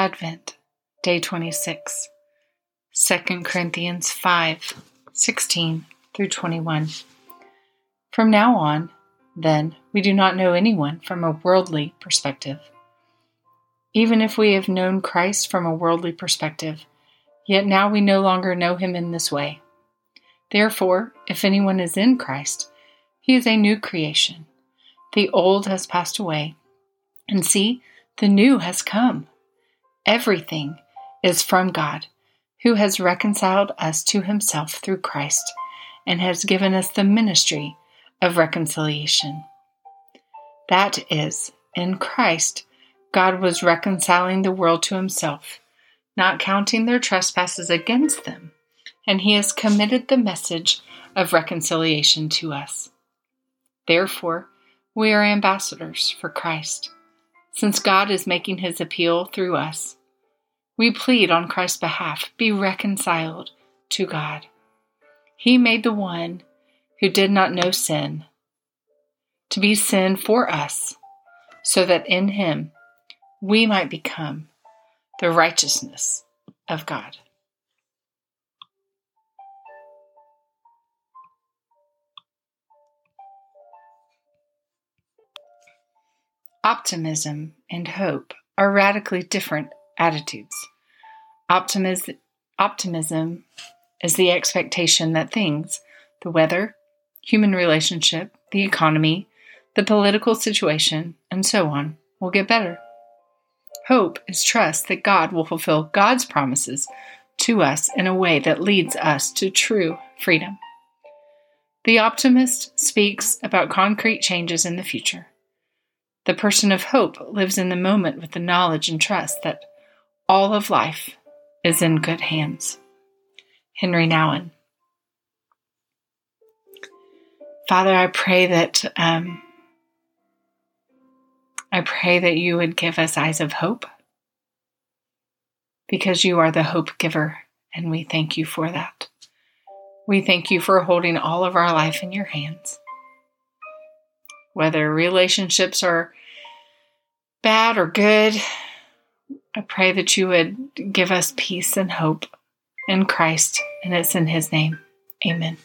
Advent, Day 26, 2 Corinthians 5 16 through 21. From now on, then, we do not know anyone from a worldly perspective. Even if we have known Christ from a worldly perspective, yet now we no longer know him in this way. Therefore, if anyone is in Christ, he is a new creation. The old has passed away, and see, the new has come. Everything is from God, who has reconciled us to himself through Christ and has given us the ministry of reconciliation. That is, in Christ, God was reconciling the world to himself, not counting their trespasses against them, and he has committed the message of reconciliation to us. Therefore, we are ambassadors for Christ, since God is making his appeal through us. We plead on Christ's behalf be reconciled to God. He made the one who did not know sin to be sin for us, so that in him we might become the righteousness of God. Optimism and hope are radically different attitudes. Optimism, optimism is the expectation that things, the weather, human relationship, the economy, the political situation, and so on, will get better. Hope is trust that God will fulfill God's promises to us in a way that leads us to true freedom. The optimist speaks about concrete changes in the future. The person of hope lives in the moment with the knowledge and trust that all of life is in good hands. Henri Nouwen. Father, I pray that um, I pray that you would give us eyes of hope because you are the hope giver, and we thank you for that. We thank you for holding all of our life in your hands. Whether relationships are bad or good, I pray that you would give us peace and hope in Christ, and it's in his name. Amen.